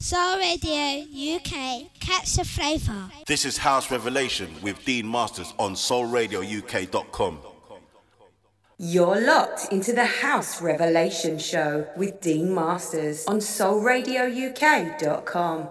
Soul Radio UK. Catch the flavour. This is House Revelation with Dean Masters on soulradiouk.com. You're locked into the House Revelation Show with Dean Masters on soulradiouk.com.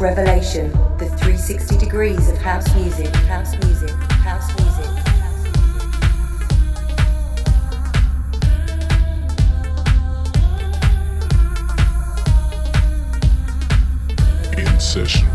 Revelation, the 360 degrees of house music, house music, house music. Session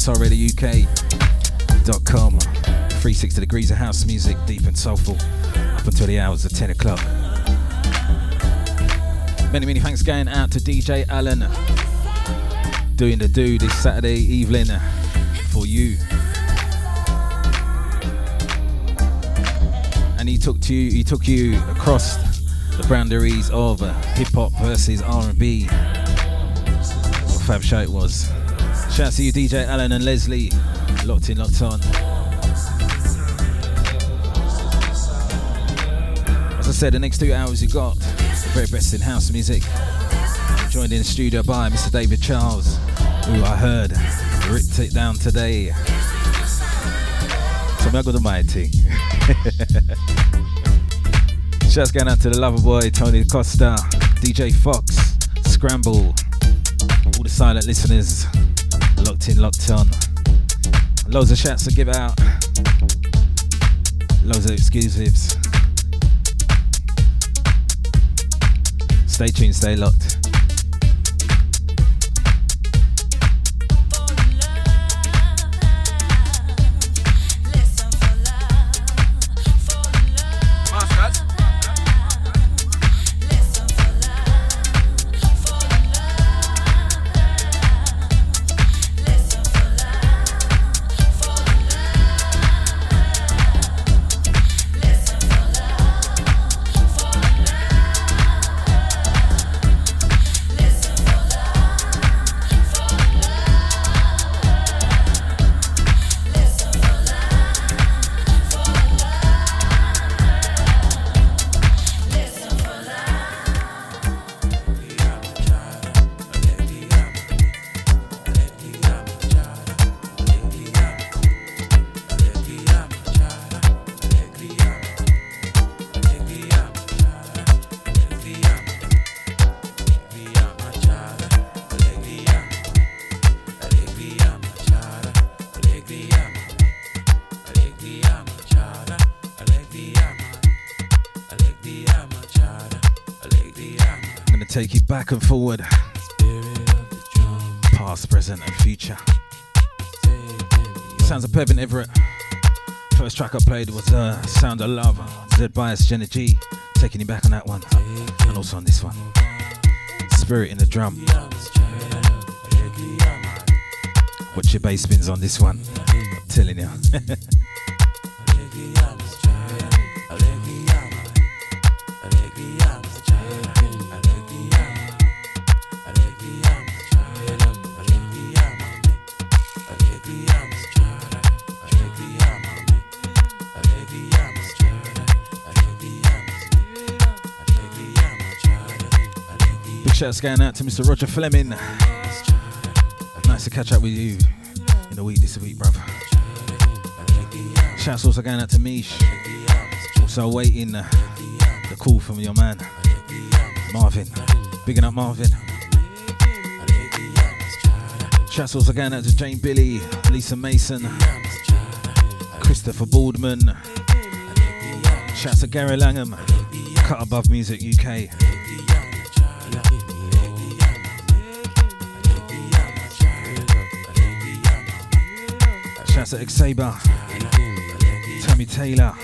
in 360 degrees of house music, deep and soulful, up until the hours of 10 o'clock. Many, many thanks going out to DJ Allen doing the do this Saturday evening for you. And he took to you, he took you across the boundaries of uh, hip hop versus R&B. What fab show it was. Shout out to you, DJ Allen and Leslie, locked in, locked on. As I said, the next two hours you got the very best in house music. Joined in the studio by Mr. David Charles, who I heard ripped it down today. So I'm the mighty. Shouts going out to the lover boy, Tony Costa, DJ Fox, Scramble, all the silent listeners, locked in, locked on. Loads of shouts to give out, loads of exclusives. Stay tuned, stay locked. Played was uh, Sound of Love, Z Bias Jenna G. Taking you back on that one, and also on this one. Spirit in the drum. Watch your bass spins on this one. I'm telling you. shouts going out to Mr. Roger Fleming. Nice to catch up with you in the week this week, brother. Shouts also going out to Mish. Also waiting uh, the call from your man, Marvin. Bigging up Marvin. Shouts also going out to Jane Billy, Lisa Mason, Christopher Boardman. Shouts to Gary Langham, Cut Above Music UK. Shouts to Xaber, Tommy Taylor.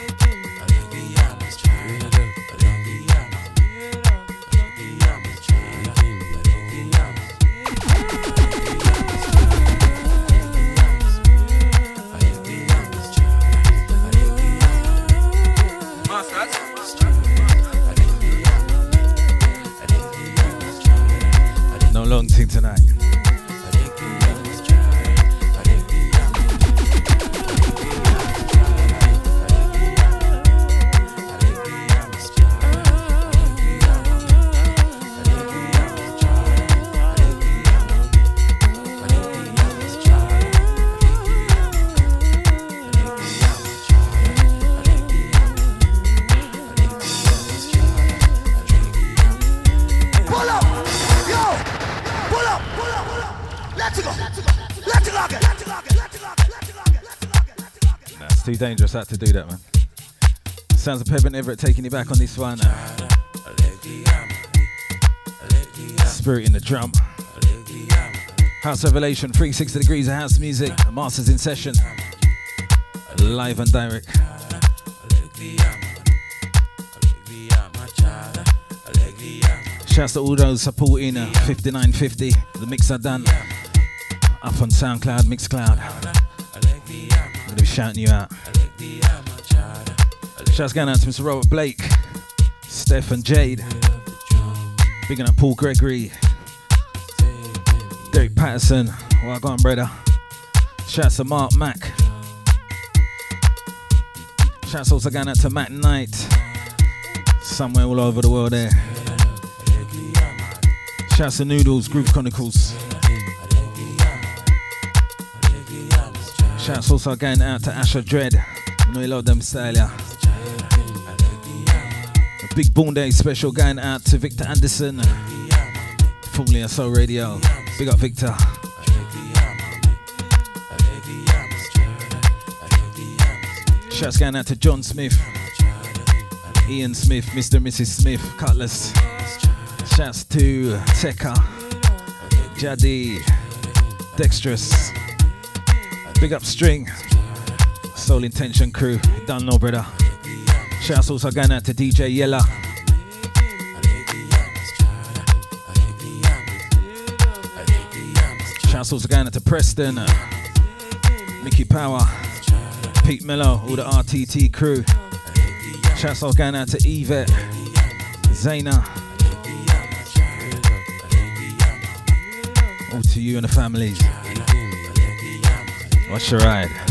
No long thing tonight. Dangerous that to do that, man. Sounds of Peven Everett taking you back on this one. Spirit in the drum. House Revelation, 360 degrees of house music. The Masters in session. Live and direct. Shouts to all those supporting uh, 5950. The mix are done. Up on SoundCloud, Mixcloud. I'm gonna be shouting you out. Shouts going out to Mr. Robert Blake, Steph and Jade. Bigging up Paul Gregory, Derek Patterson. Well, go on, brother. Shouts to Mark Mack. Shouts also going out to Matt Knight. Somewhere all over the world there. Shouts to Noodles, Groove Chronicles. Shouts also going out to Asher Dread. You love them style. Big Born Day special going out to Victor Anderson, formerly Soul Radio. Big up Victor. Shouts going out to John Smith, Ian Smith, Mr. and Mrs. Smith, Cutlass. Shouts to Tekka, Jadi, Dexterous. Big up String, Soul Intention crew. Done no brother. Shouts also going out to DJ Yella. Shouts also going out to Preston, uh, Mickey Power, Pete Miller, all the RTT crew. Shouts also going out to Yvette, Zaina. All to you and the families. Watch your ride?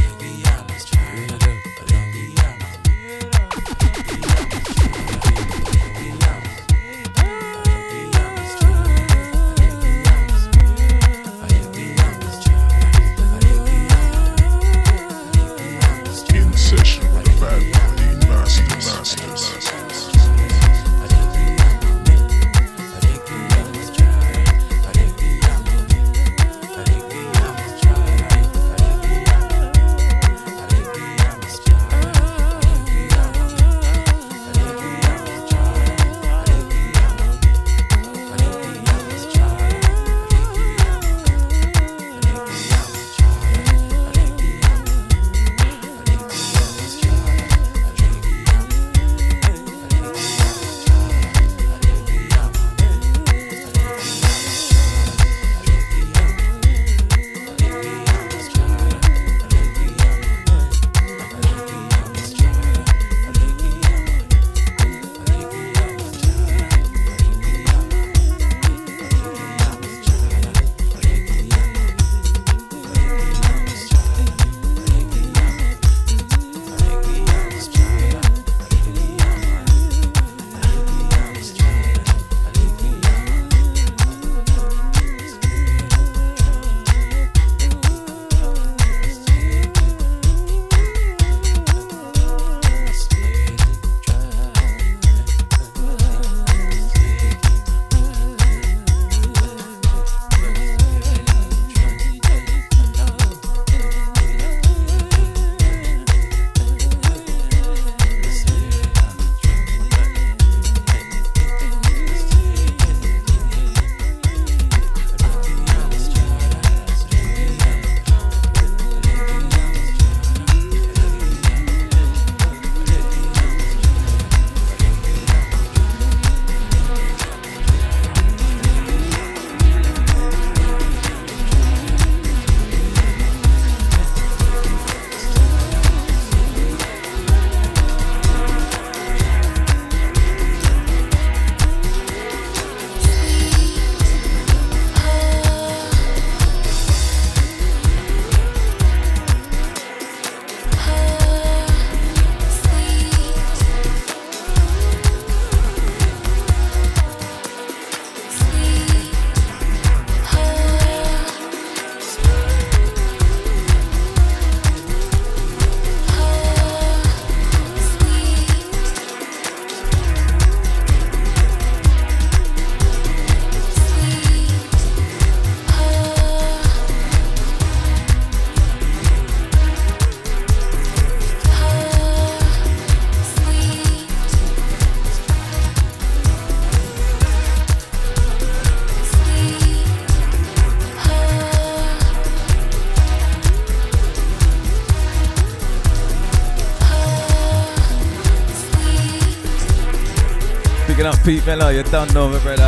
Pete Miller, you don't know me, brother.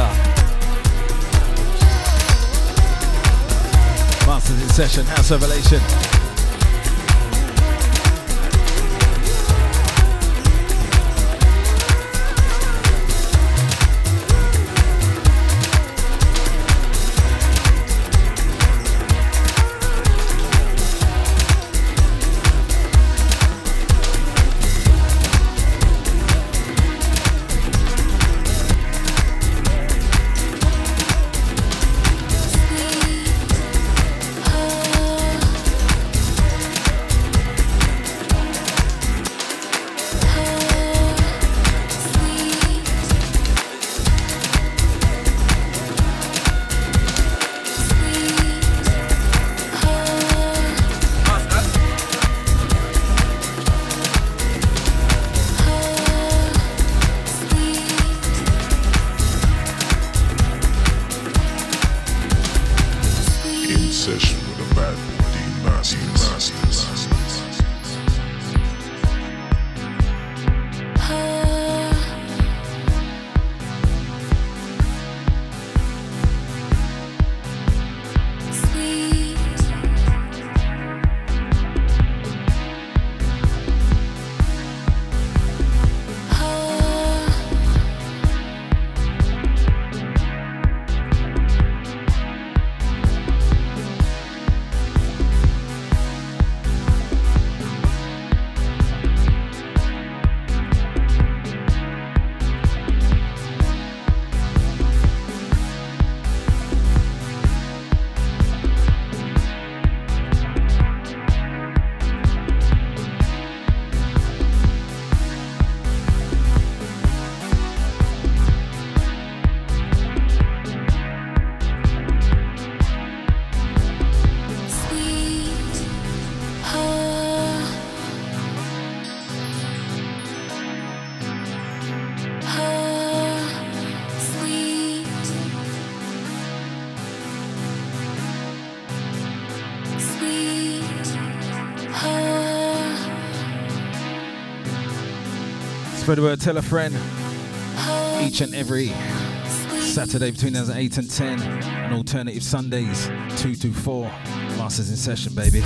Masters in session, House Revelation. Spread the word, tell a friend. Each and every Saturday between 8 and 10, and alternative Sundays 2 to 4. Masters in session, baby.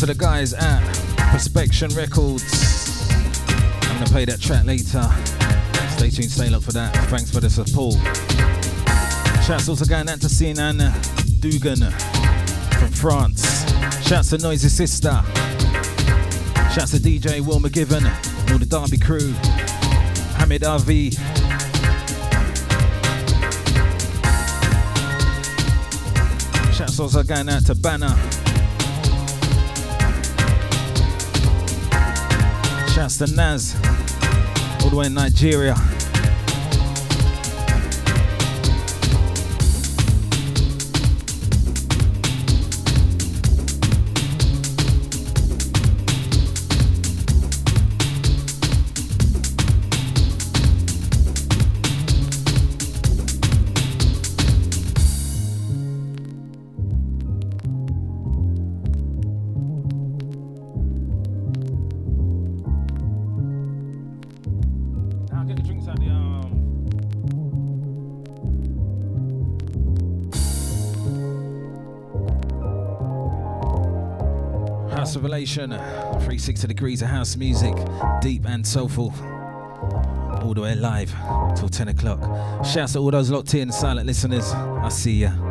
To the guys at Perspection Records. I'm gonna play that track later. Stay tuned, stay up for that. Thanks for the support. Shouts also going out to Sinan Dugan from France. Shouts to Noisy Sister. Shouts to DJ Will McGivern, all the Derby crew. Hamid Avi. Shouts also going out to Banner. To Naz, all the way in Nigeria. House 360 degrees of house music, deep and soulful. All the way live till 10 o'clock. Shouts to all those locked in, silent listeners. I see ya.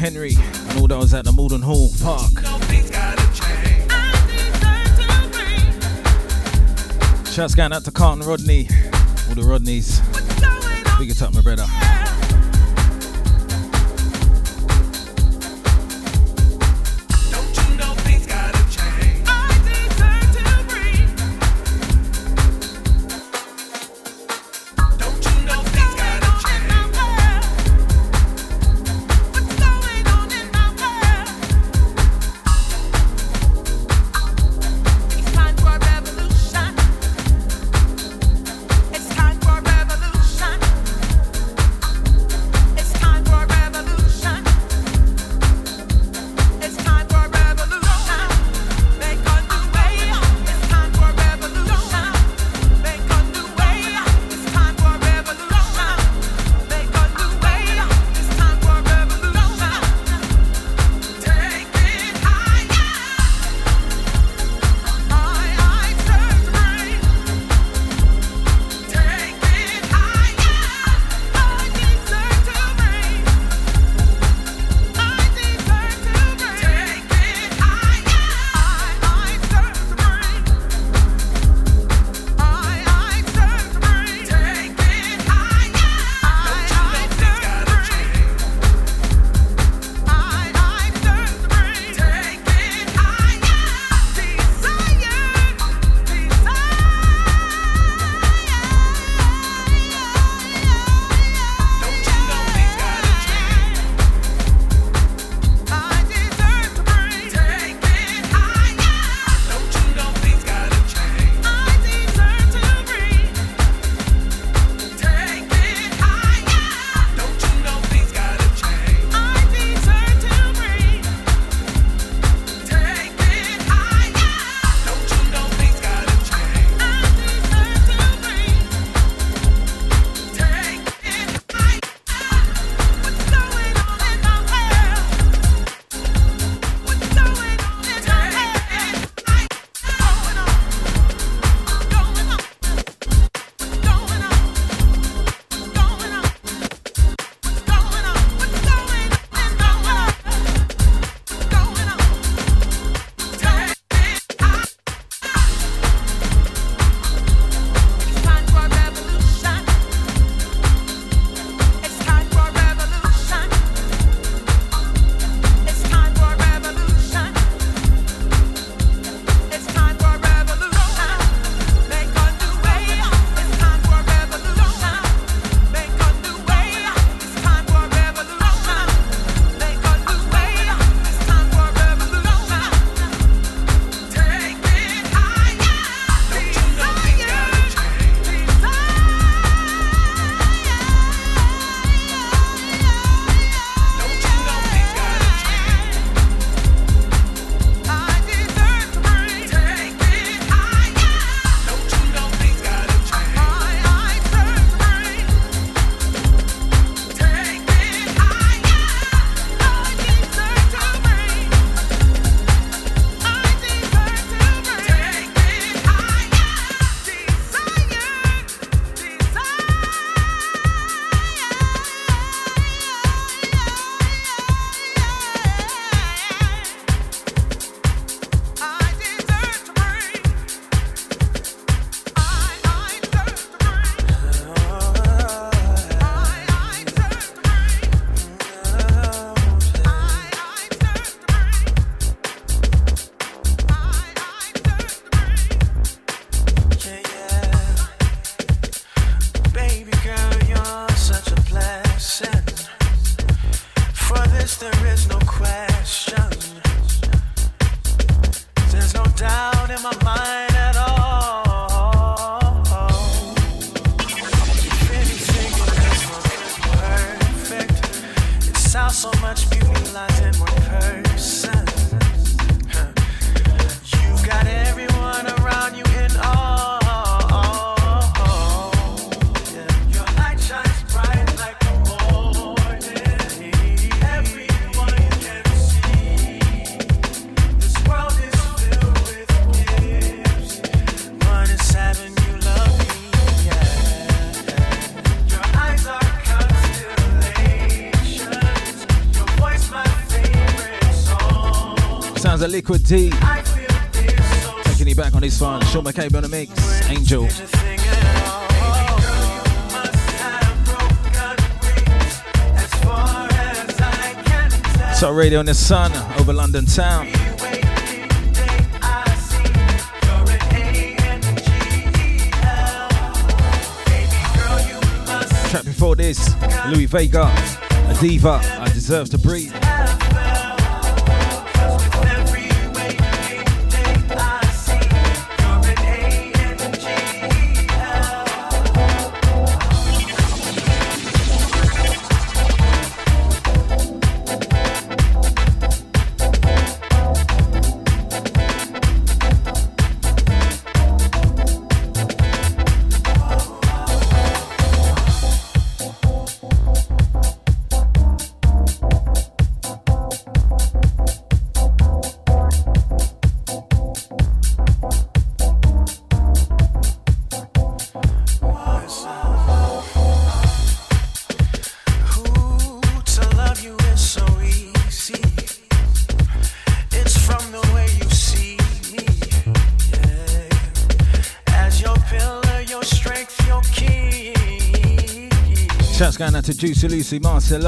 Henry and all those at the Malden Hall Park. Shouts going out to Carlton Rodney, all the Rodneys. Big it up, my brother. Liquid D. Taking you back on this one. Sean McCabe on the mix. Angel. Soul radio in the sun over London town. Track before this, Louie Vega, a diva, I deserve to breathe. To Juicy Lucy, Marcia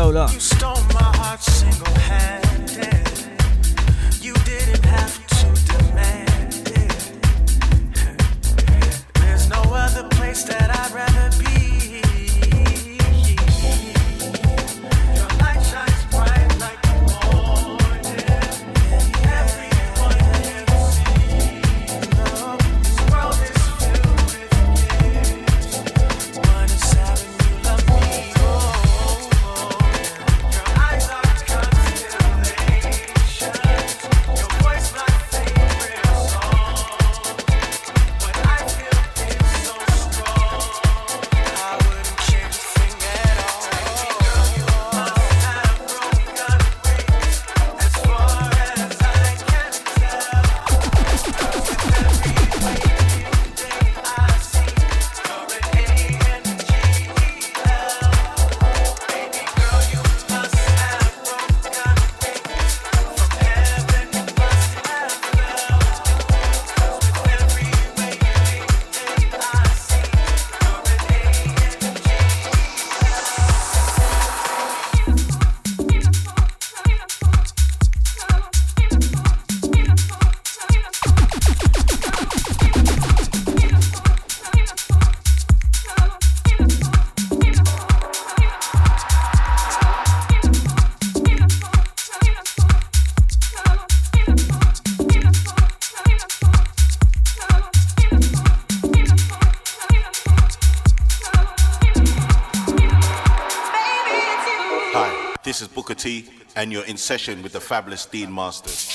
and you're in session with the fabulous Dean Masters.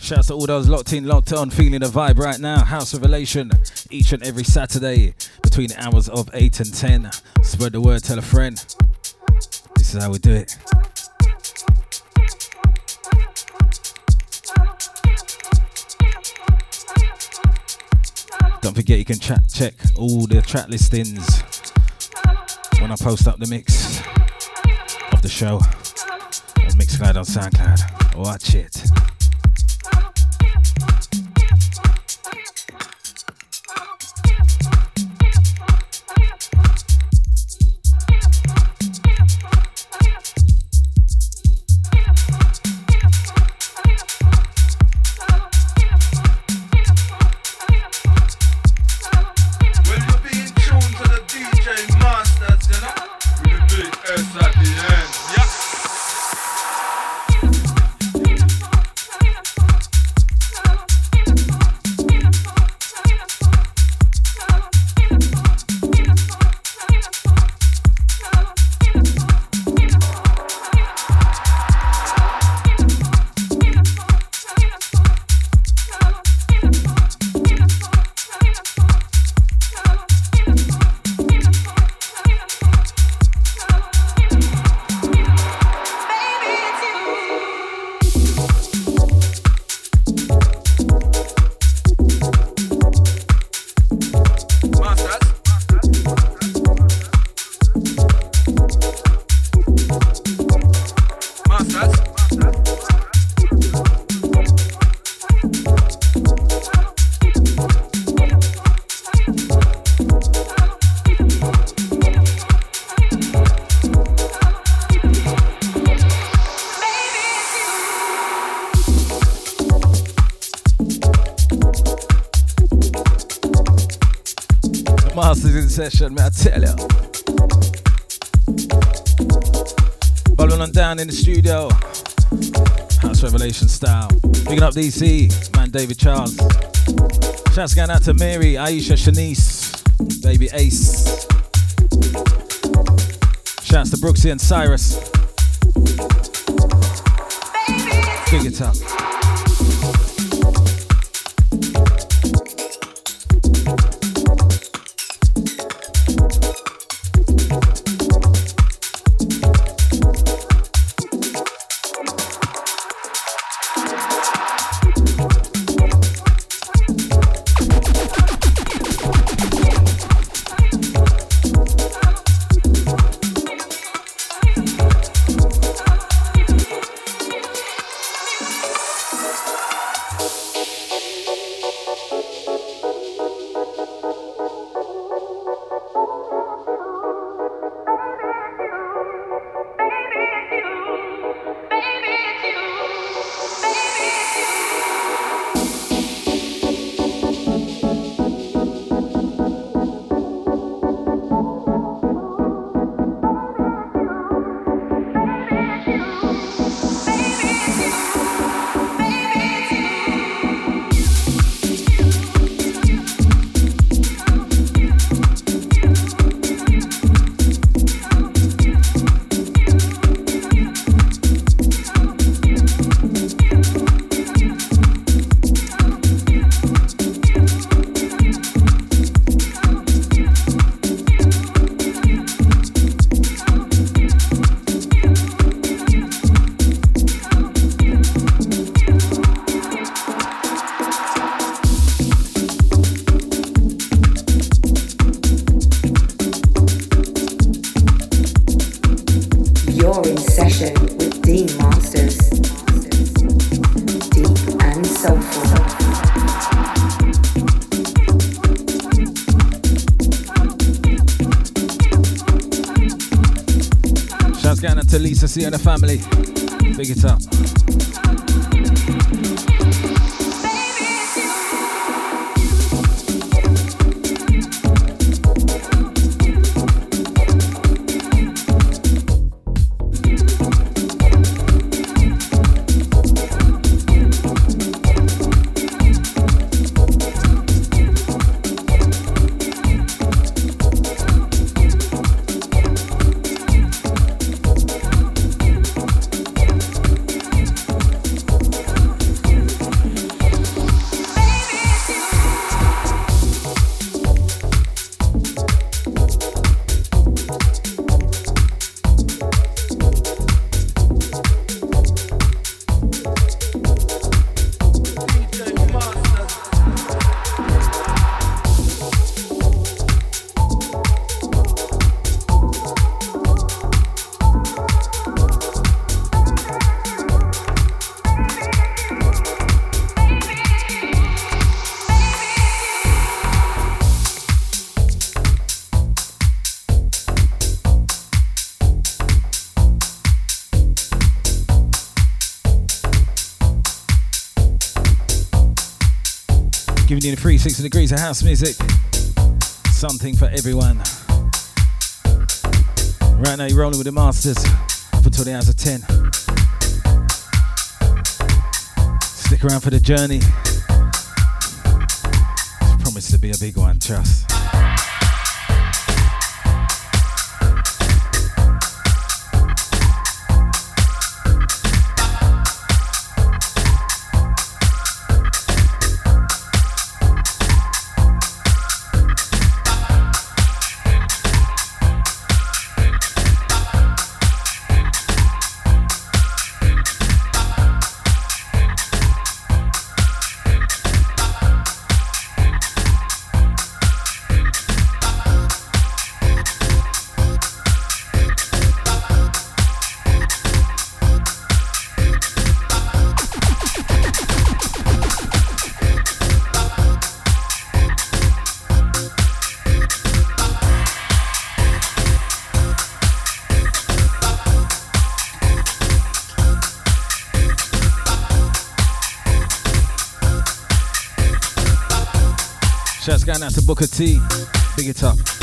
Shouts to all those locked in, locked on, feeling the vibe right now. House Revelation each and every Saturday between the hours of 8 and 10. Spread the word, tell a friend. This is how we do it. Don't forget you can chat, check all the track listings when I post up the mix of the show on Mixcloud on SoundCloud. Watch it. Session, man, I tell ya. Following on down in the studio. House Revelation style. Picking up DC, man David Charles. Shouts going out to Mary, Aisha, Shanice, baby Ace. Shouts to Brooksy and Cyrus. Big it up. See and the family. You the 360 degrees of house music. Something for everyone. Right now, you're rolling with the masters until the hours of 10. Stick around for the journey. It's promised to be a big one, trust. Booker T. Big it up.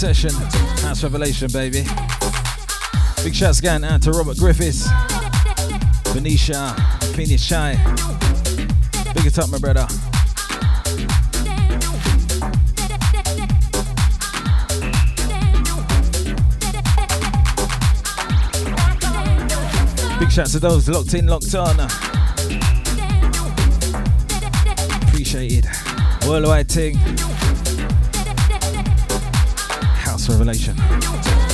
Session. House Revelation, baby. Big shouts again out to Robert Griffiths, Venetia, Phoenix Shy. Big it up, my brother. Big shouts to those locked in, locked on. Appreciated. Worldwide thing. House Revelation.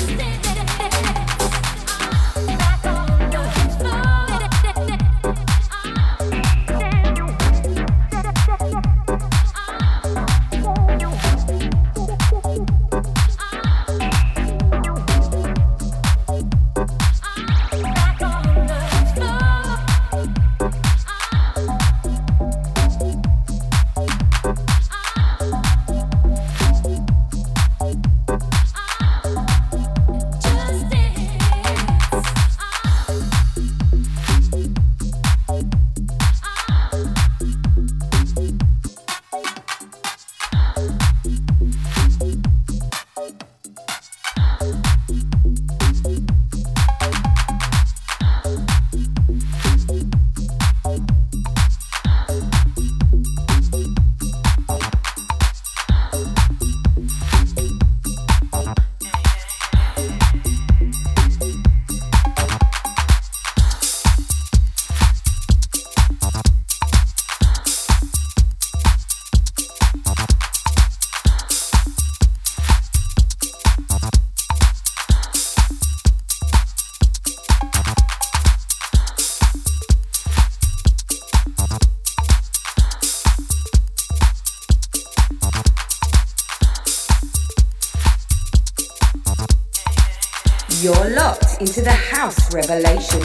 Revelation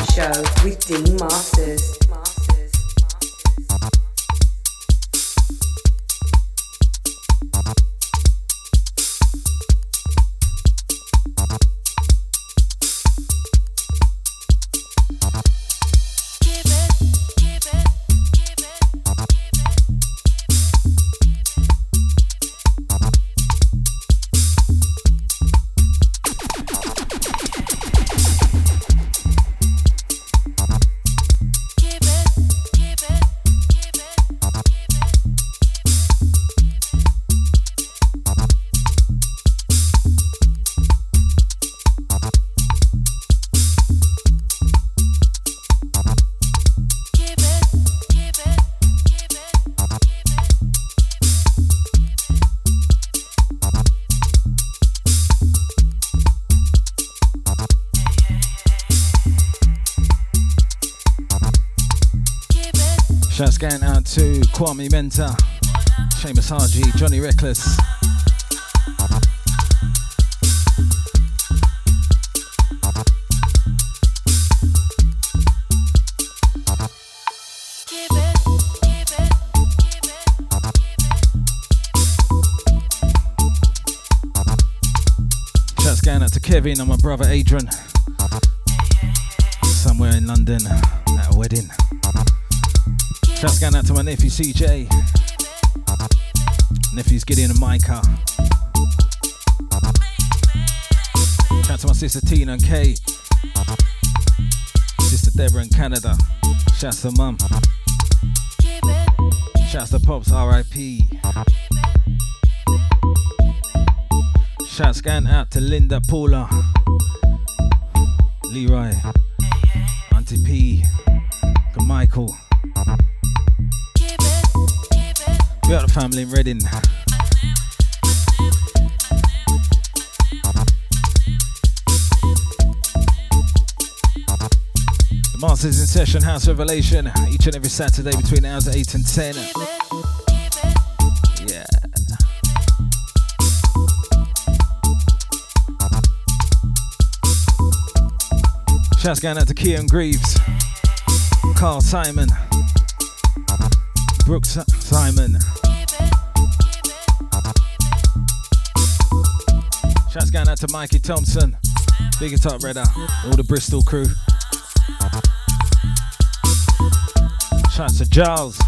going out to Kwame Menta, Seamus Haji, Johnny Reckless. Shouts going out to Kevin and my brother Adrian. Somewhere in London at a wedding. Shouts going out to my nephew CJ. Nephews Gideon and Micah. Shout to my sister Tina and Kate. Sister Deborah in Canada. Shouts to mum. Shouts to Pops RIP. Shouts going out to Linda Paula. Leroy. Auntie P. family in Reading. The Masters in Session House Revelation each and every Saturday between hours of 8 and 10. Yeah. Shouts going out to Kean Greaves, Carl Simon, Brooks Simon. Going out to Mikey Thompson, Big Guitar Redder, all the Bristol crew. Shouts to Giles.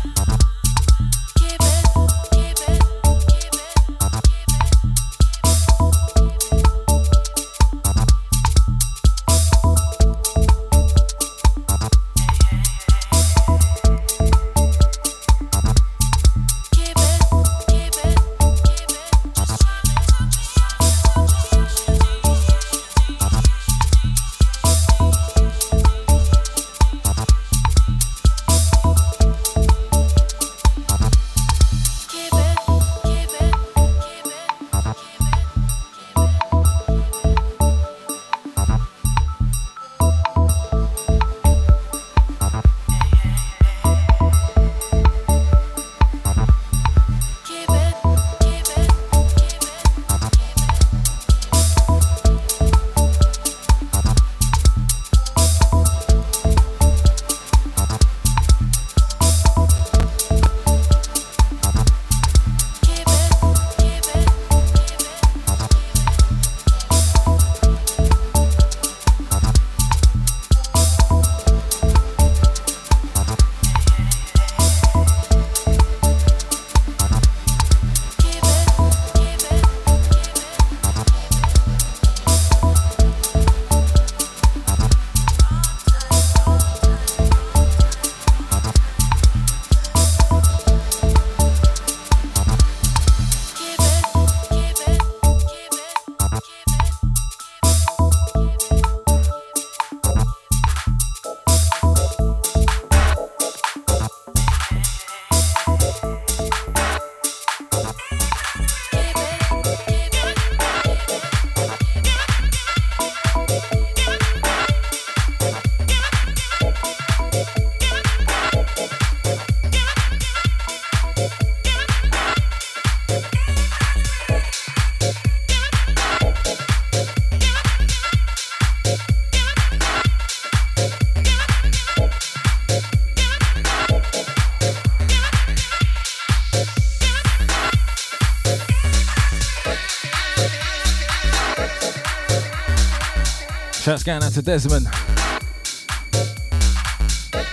Shouts going out to Desmond,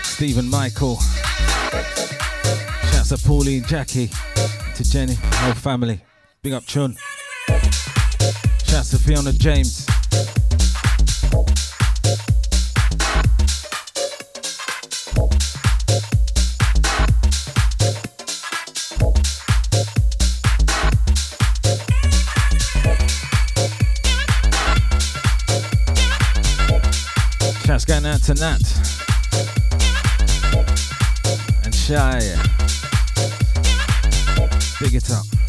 Stephen Michael. Shouts to Pauline, Jackie, to Jenny, whole family. Big up Chun. Shouts to Fiona James. Going out to Nat and Shy. Big it up.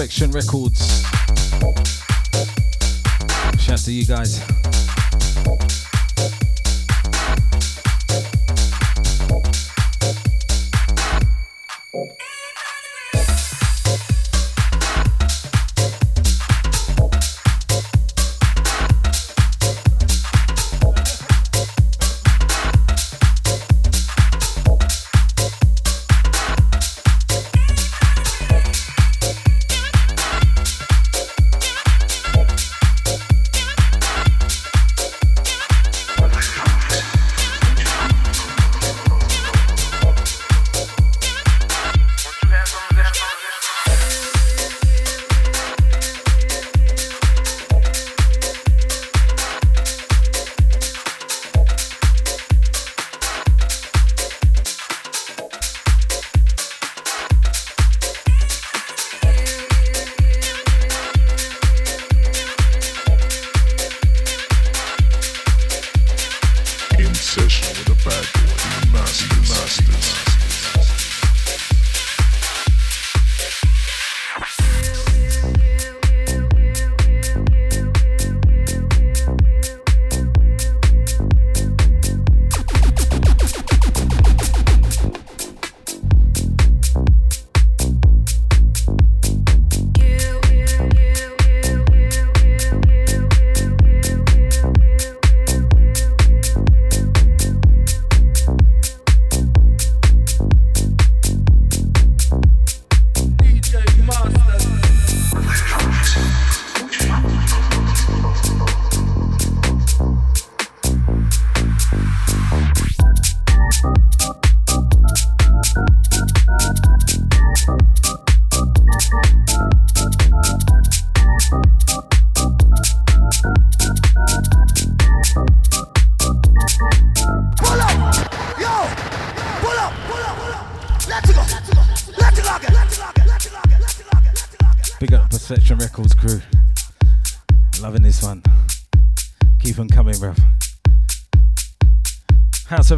Out to Perspection Records. Shouts to you guys.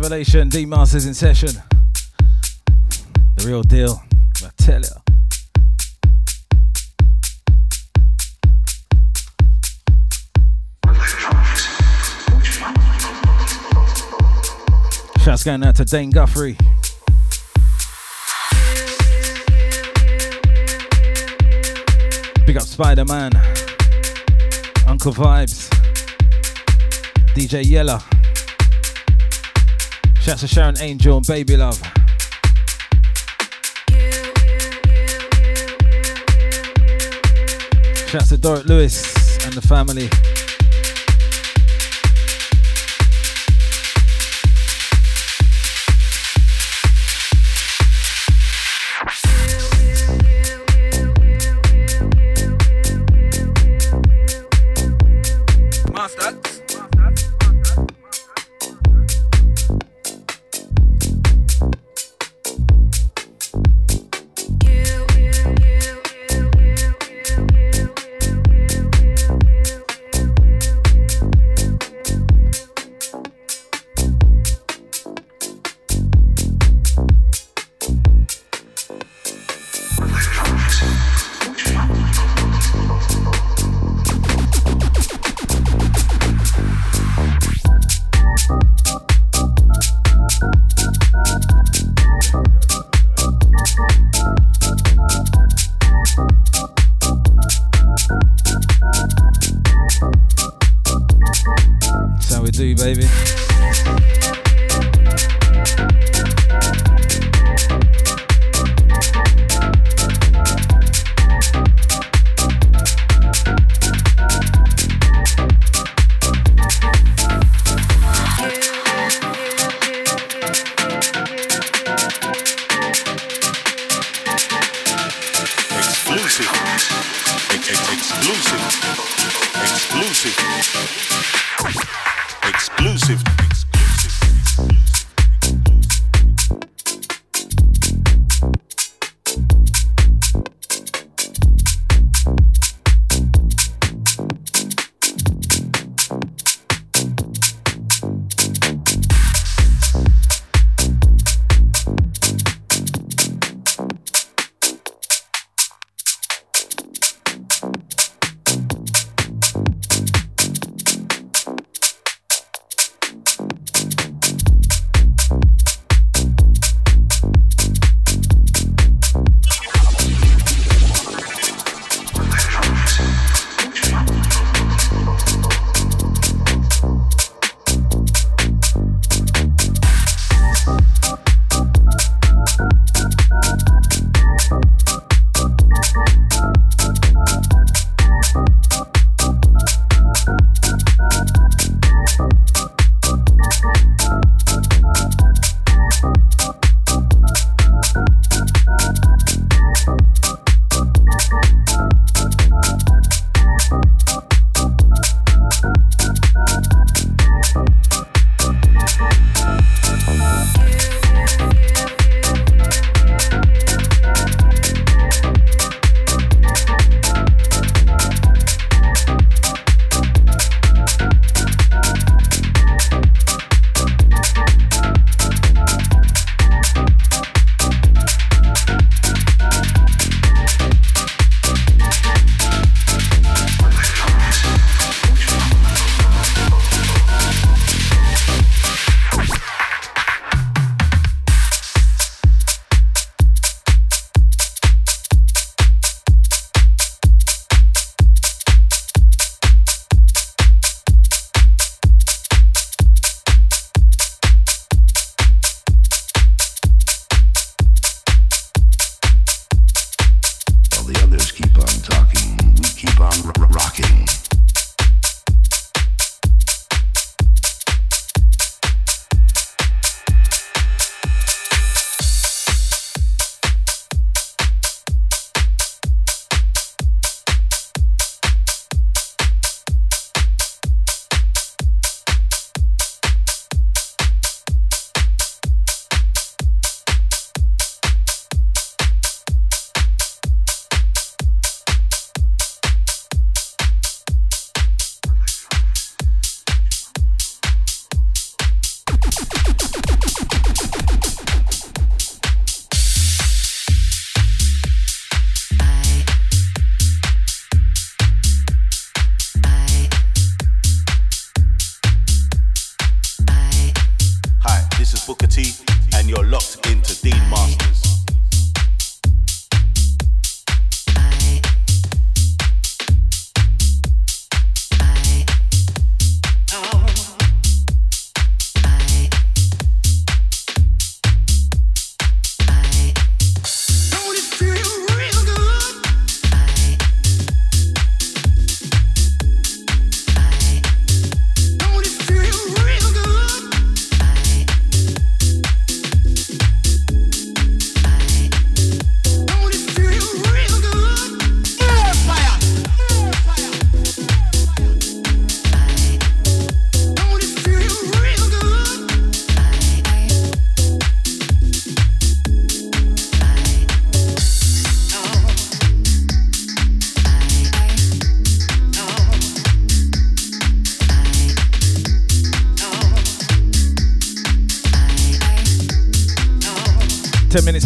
Revelation, D Masters in session. The real deal. I tell ya. Shouts going out to Dane Guthrie. Big up Spider Man. Uncle Vibes. DJ Yella. Shouts to Sharon Angel and Baby Love. Shouts to Dorrit Lewis and the family.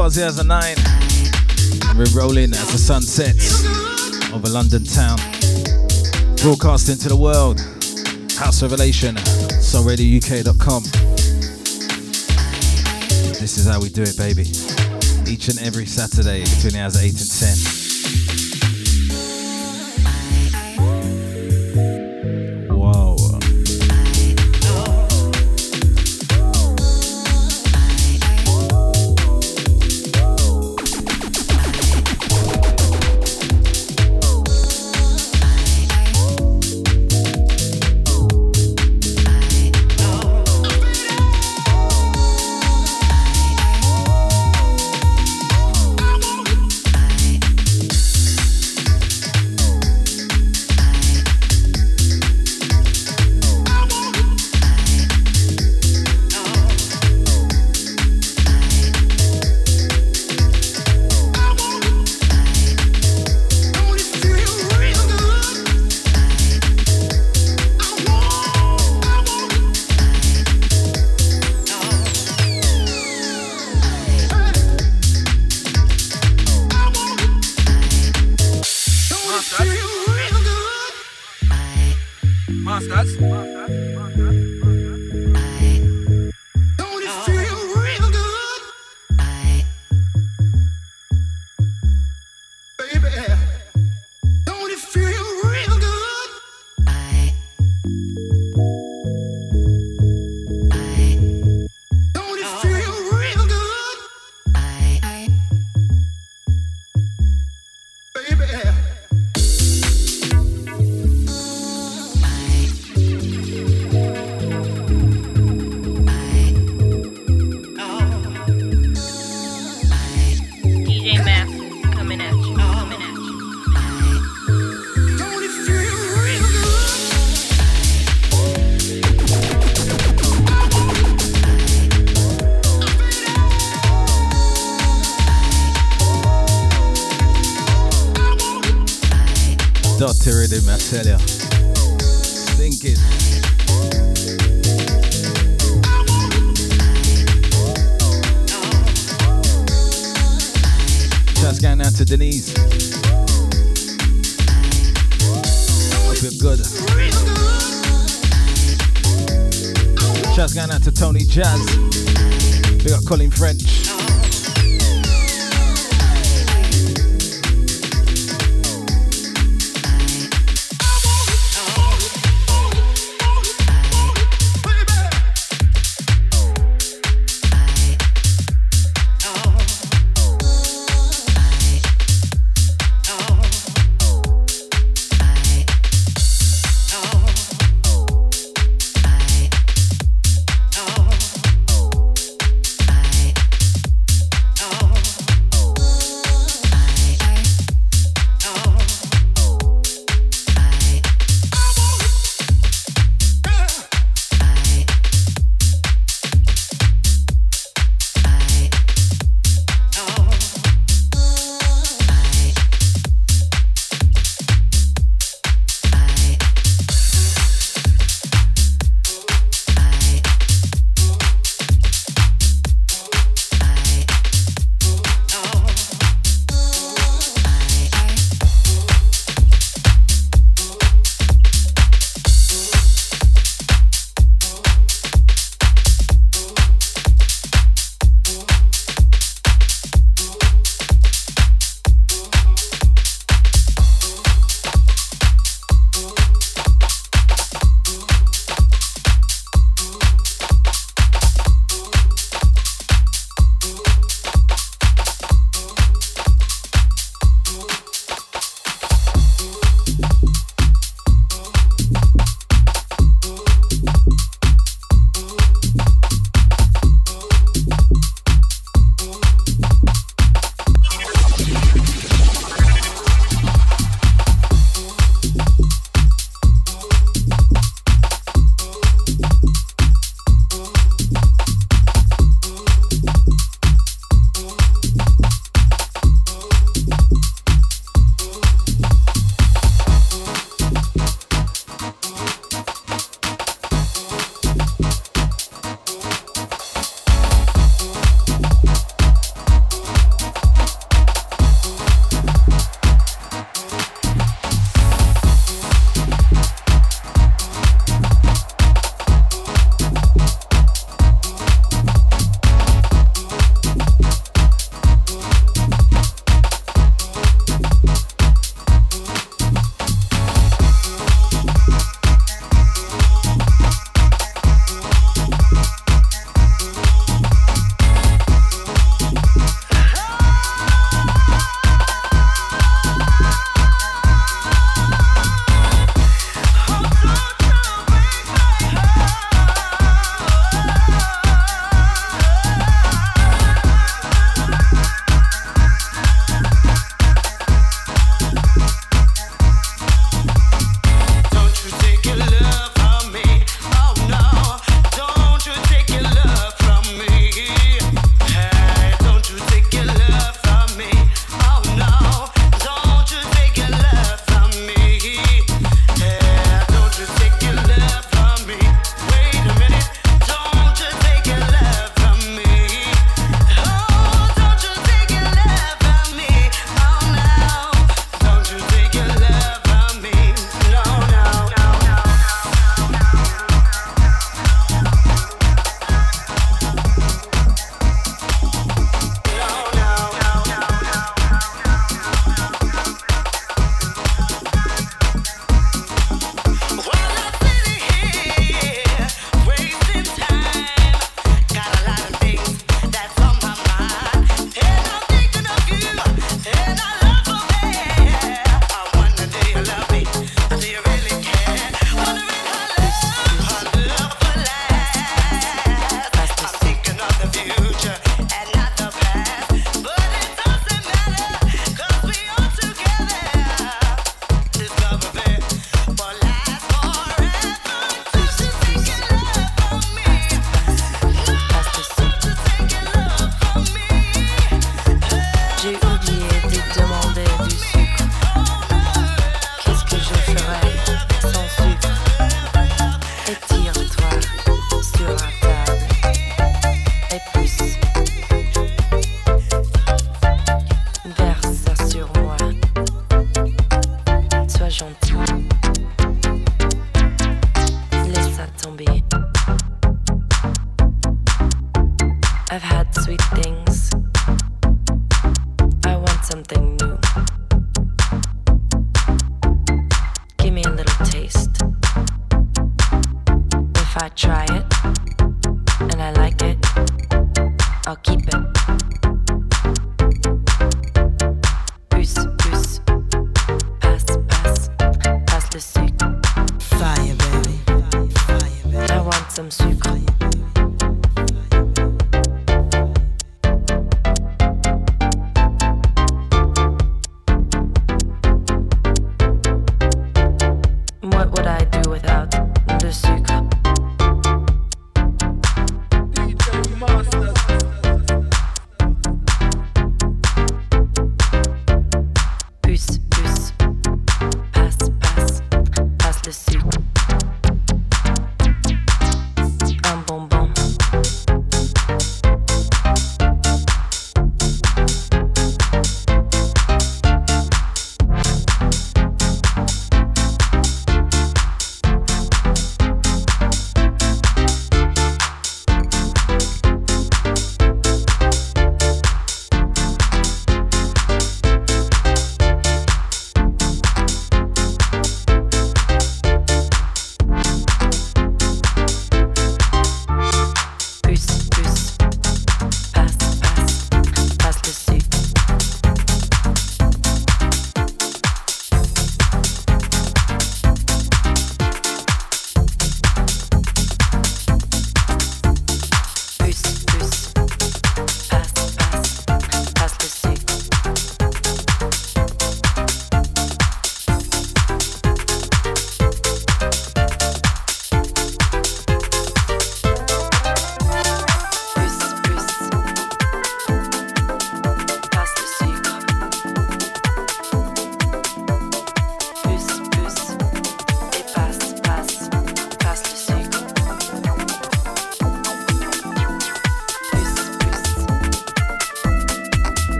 10 minutes past the hours 9. And we're rolling as the sun sets over London town. Broadcasting to the world. House Revelation, soulradiouk.com. This is how we do it, baby. Each and every Saturday between the hours of 8 and 10.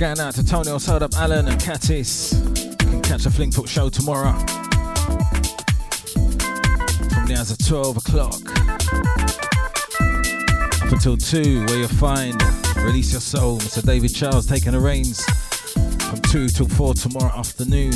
Going out to Tony Hold Up Allen and Katis. Catch the Flingfoot show tomorrow from the hours of 12 o'clock up until 2, where you'll find Release Your Soul, Mr. David Charles taking the reins from 2 till 4 tomorrow afternoon.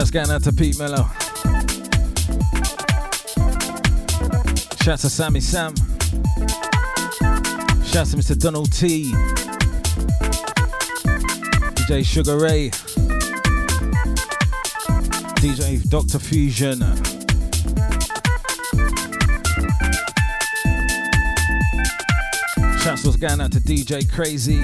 Shouts going out to Pete Mello. Shouts to Sammy Sam. Shouts to Mr. Donald T. DJ Sugar Ray. DJ Dr. Fusion. Shouts was going out to DJ Crazy.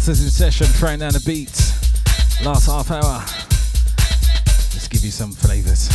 Masters in session, throwing down the beats. Last half hour. Let's give you some flavors.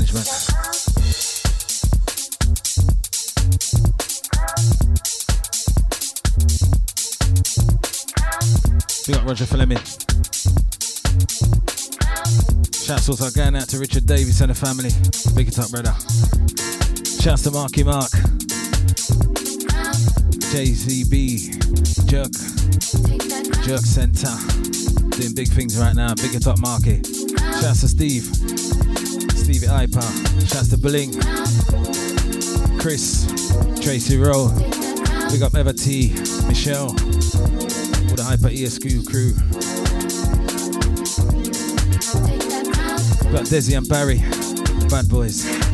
management. We got Roger Fleming. Shouts also going out to Richard Davis and the family. Big it up, brother. Shouts to Marky Mark, JZB, Jerk, Jerk Center. Doing big things right now. Big it up, Marky. Shouts to Steve. Leave It Hyper. Shouts to Blink, Chris, Tracy Rowe, big up Ever T, Michelle, all the Hyper ESQ crew. But Desi and Barry, bad boys.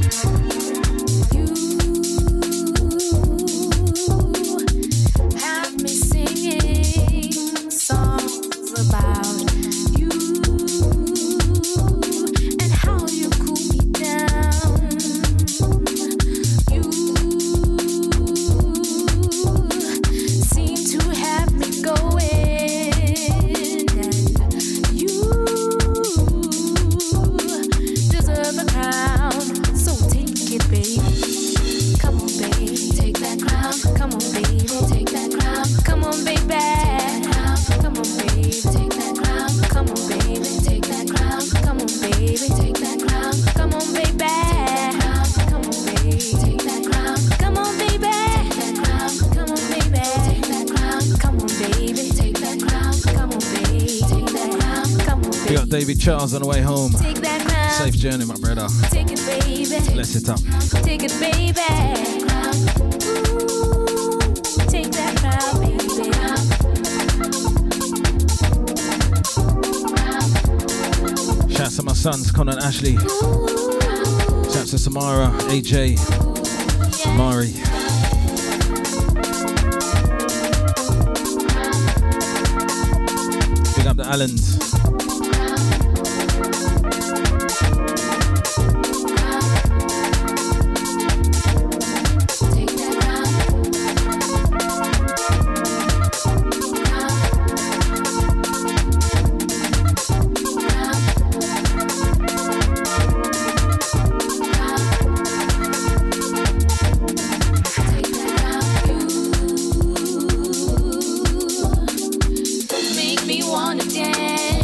Sons, Conan Ashley. Shouts to Samara, AJ, Samari. Big up the Allens. wanna dance.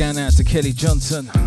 Going out to Kelly Johnson.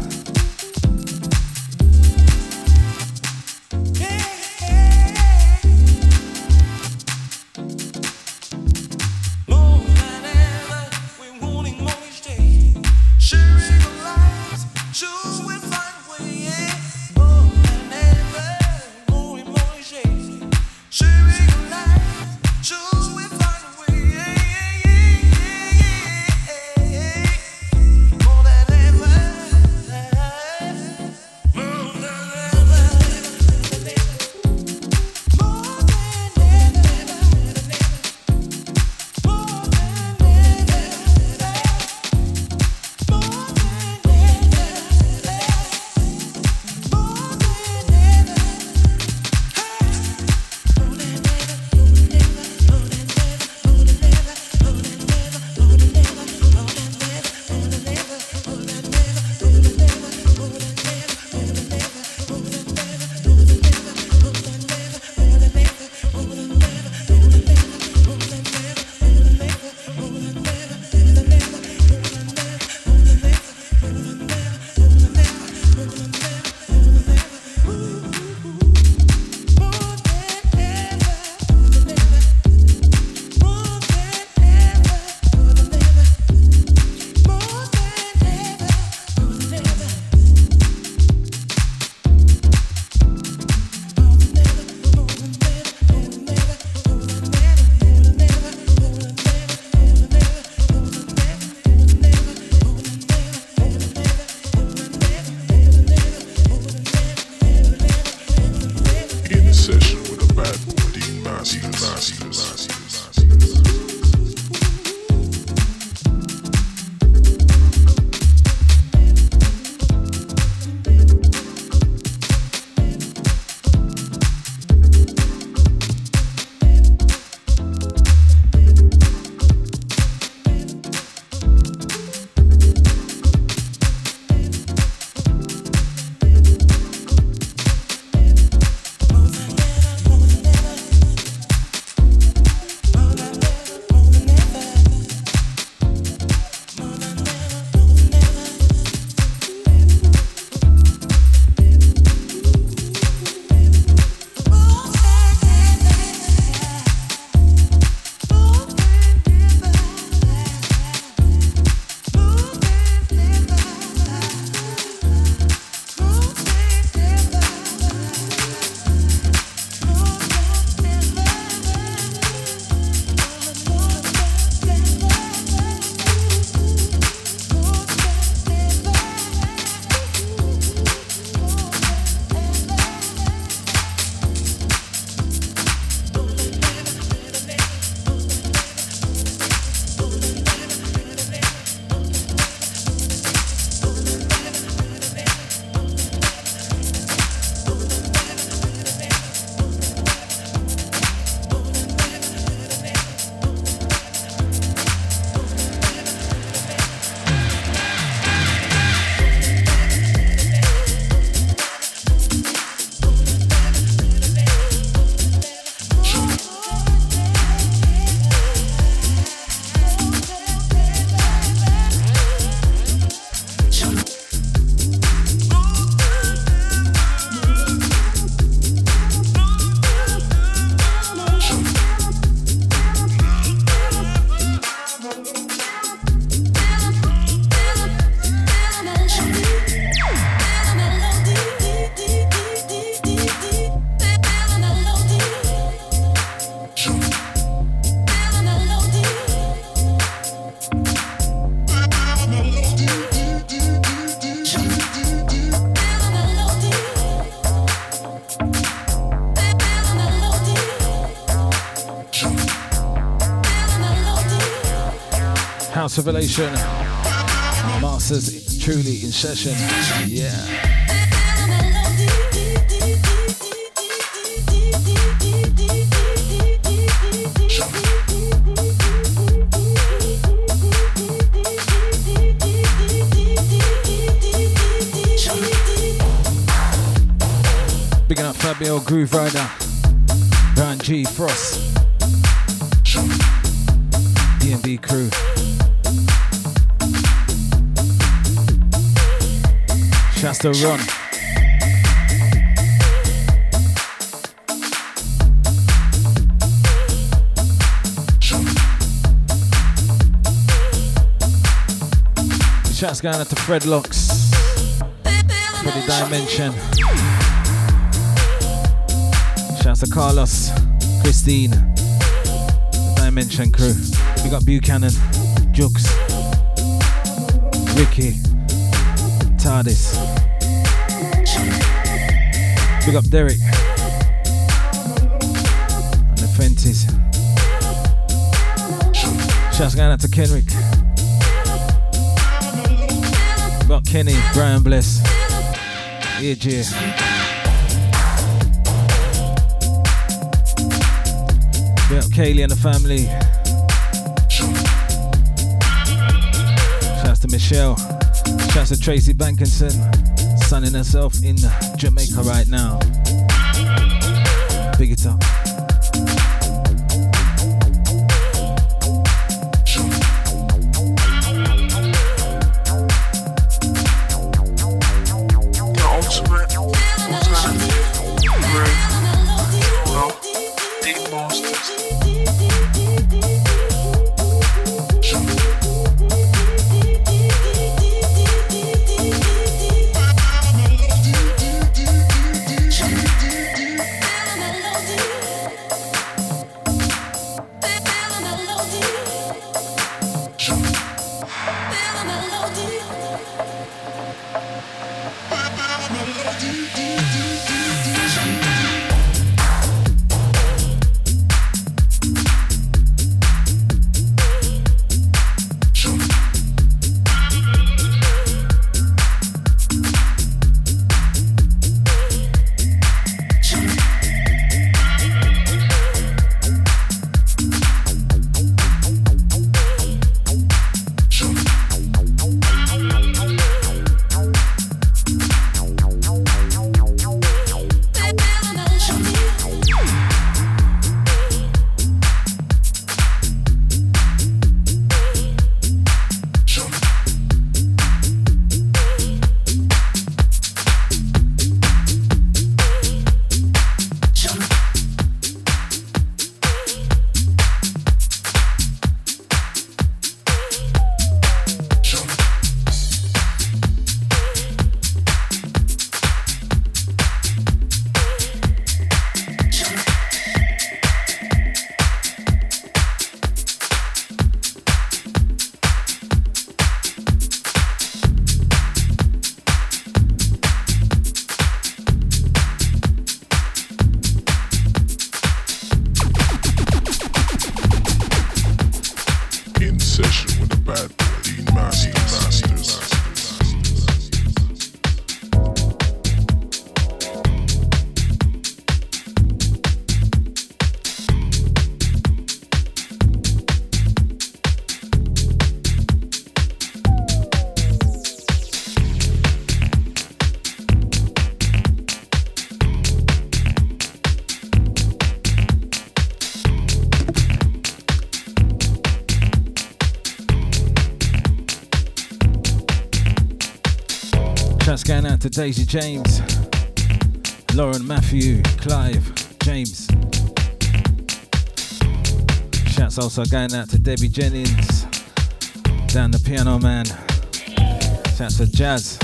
House Revelation. Masters truly in session. Yeah. Bigging up Fabio Grooverider, Van G Frost, To Ron. Shouts going out to Fred Locks for the dimension. Shouts to Carlos, Christine, Dimension crew. We got Buchanan, Jukes, Ricky, TARDIS. Big up Derek and the Fenties. Shouts going out to Kenrick. Got Kenny, Brian Bless, AJ. Big up Kaylee and the family. Shouts to Michelle. Shouts to Tracy Bankinson, sunning herself in Jamaica right now. Big it up. Daisy James, Lauren Matthew, Clive, James. Shouts also going out to Debbie Jennings, down the piano man. Shouts to Jazz.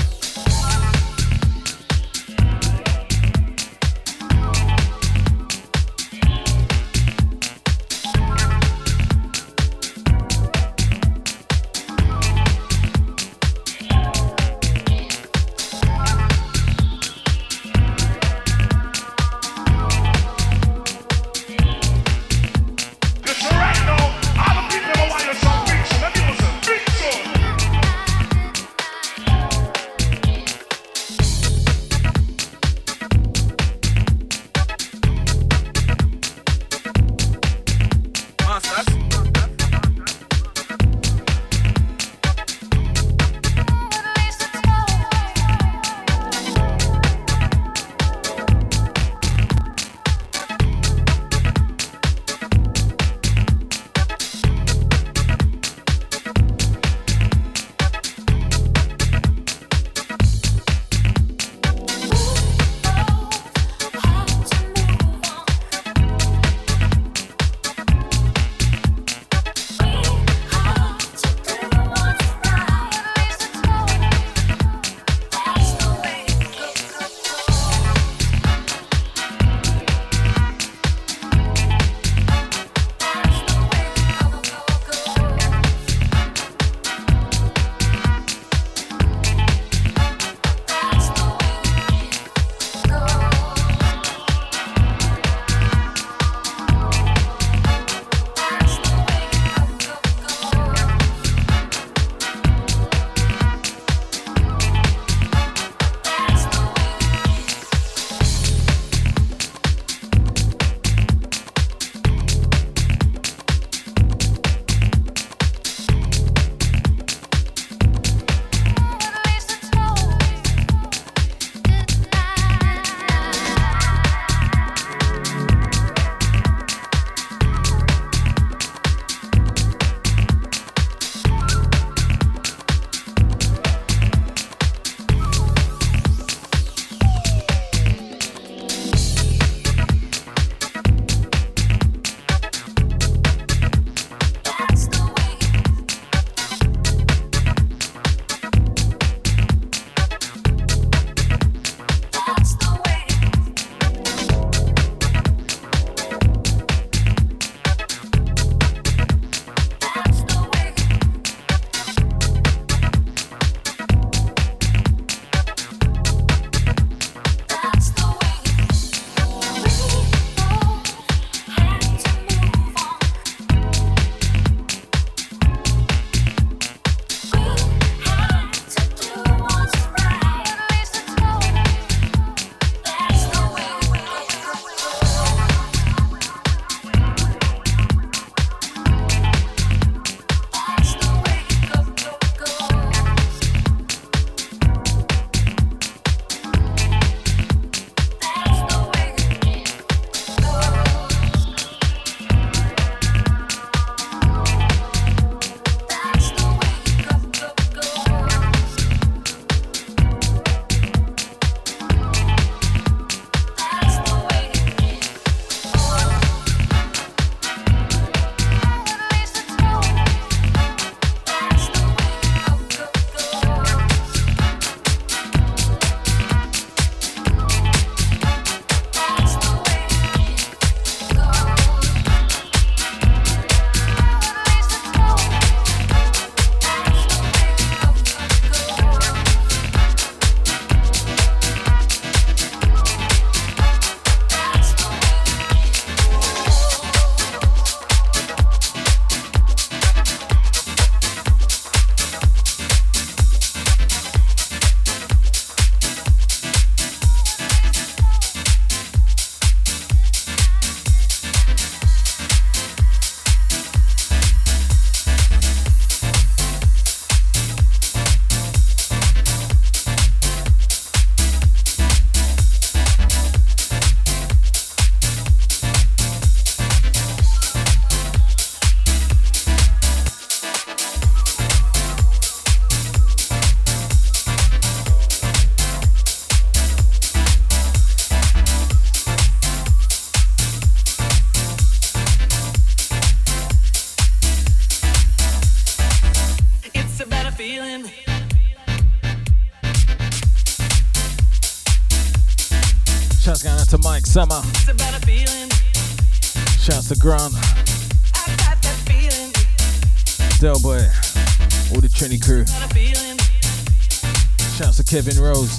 Kevin Rose.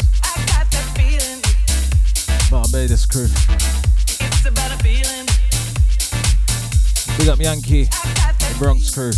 Barbados crew. Big up Yankee. The Bronx crew.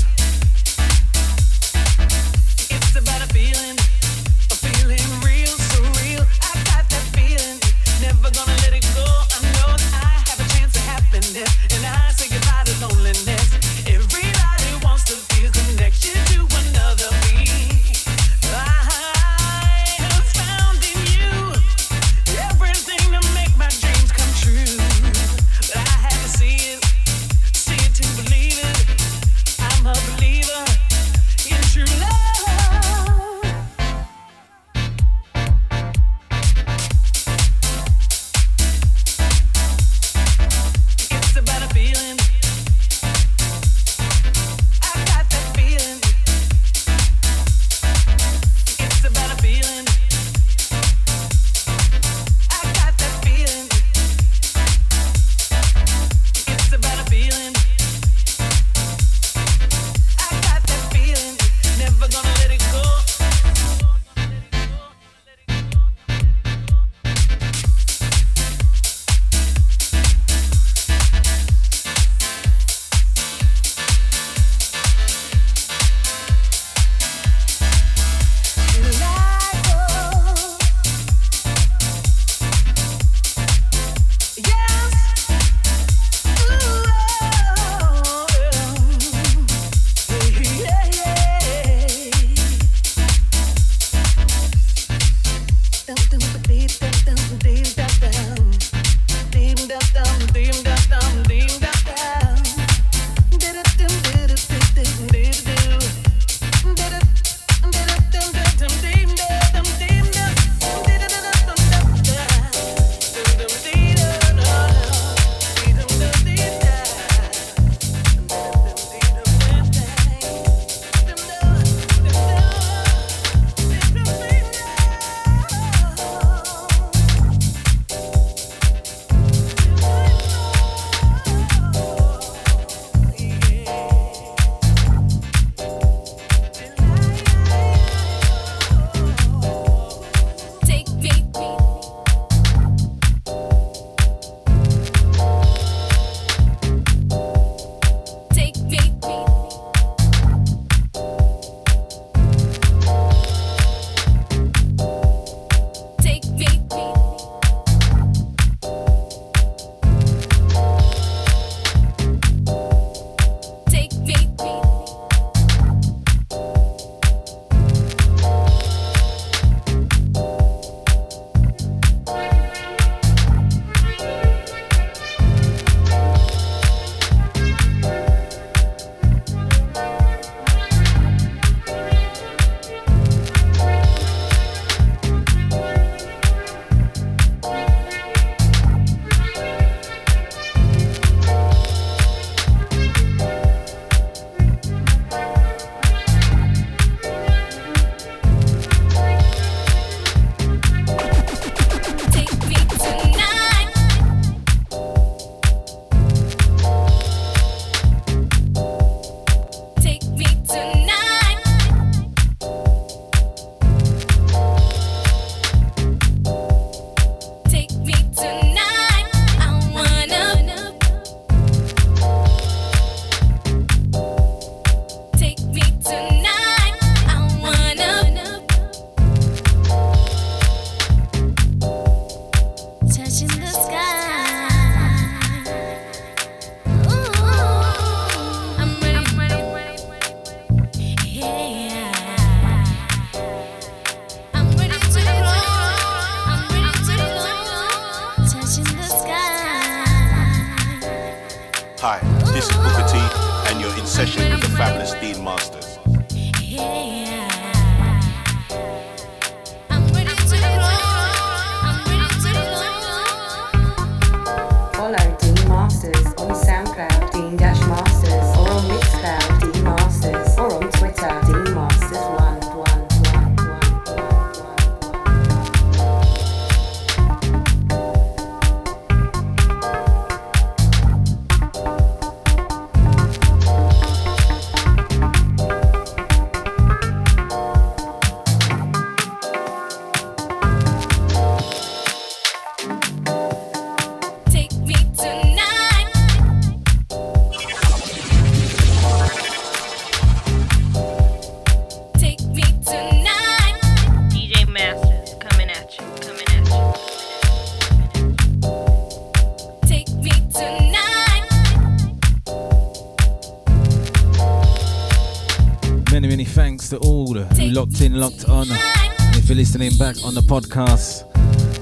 Listening back on the podcast,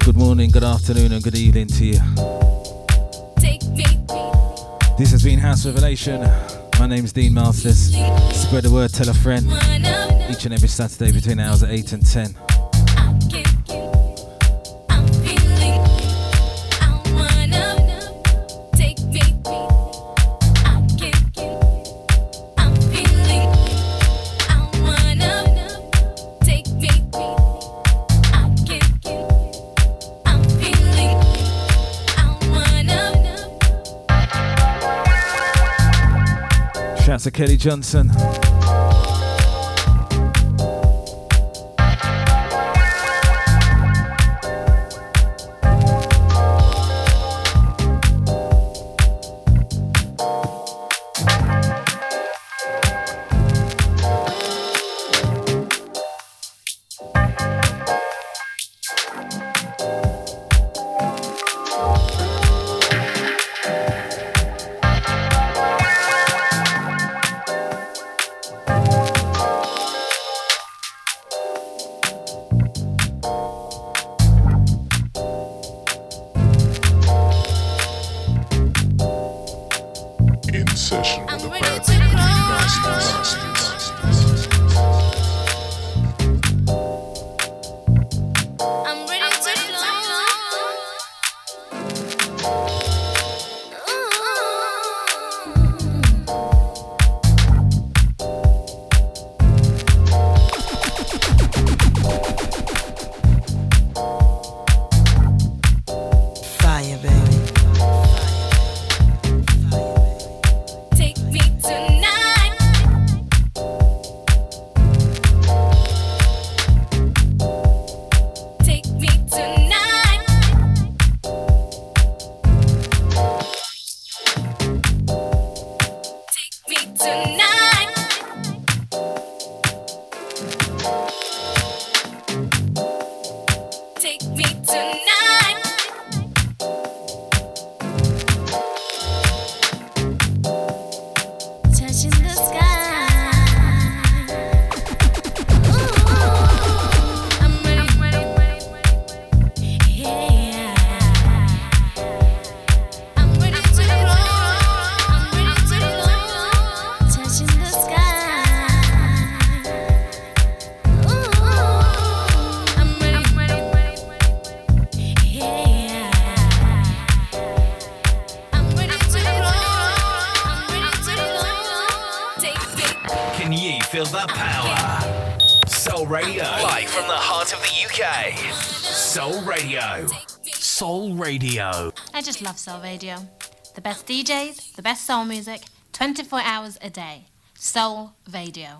good morning, good afternoon, and good evening to you. This has been House Revelation. My name's Dean Masters. Spread the word, tell a friend. Each and every Saturday between hours of 8 and 10. Shouts to Kelly Johnson. Just love Soul Radio. The best DJs, the best soul music, 24 hours a day. Soul Radio.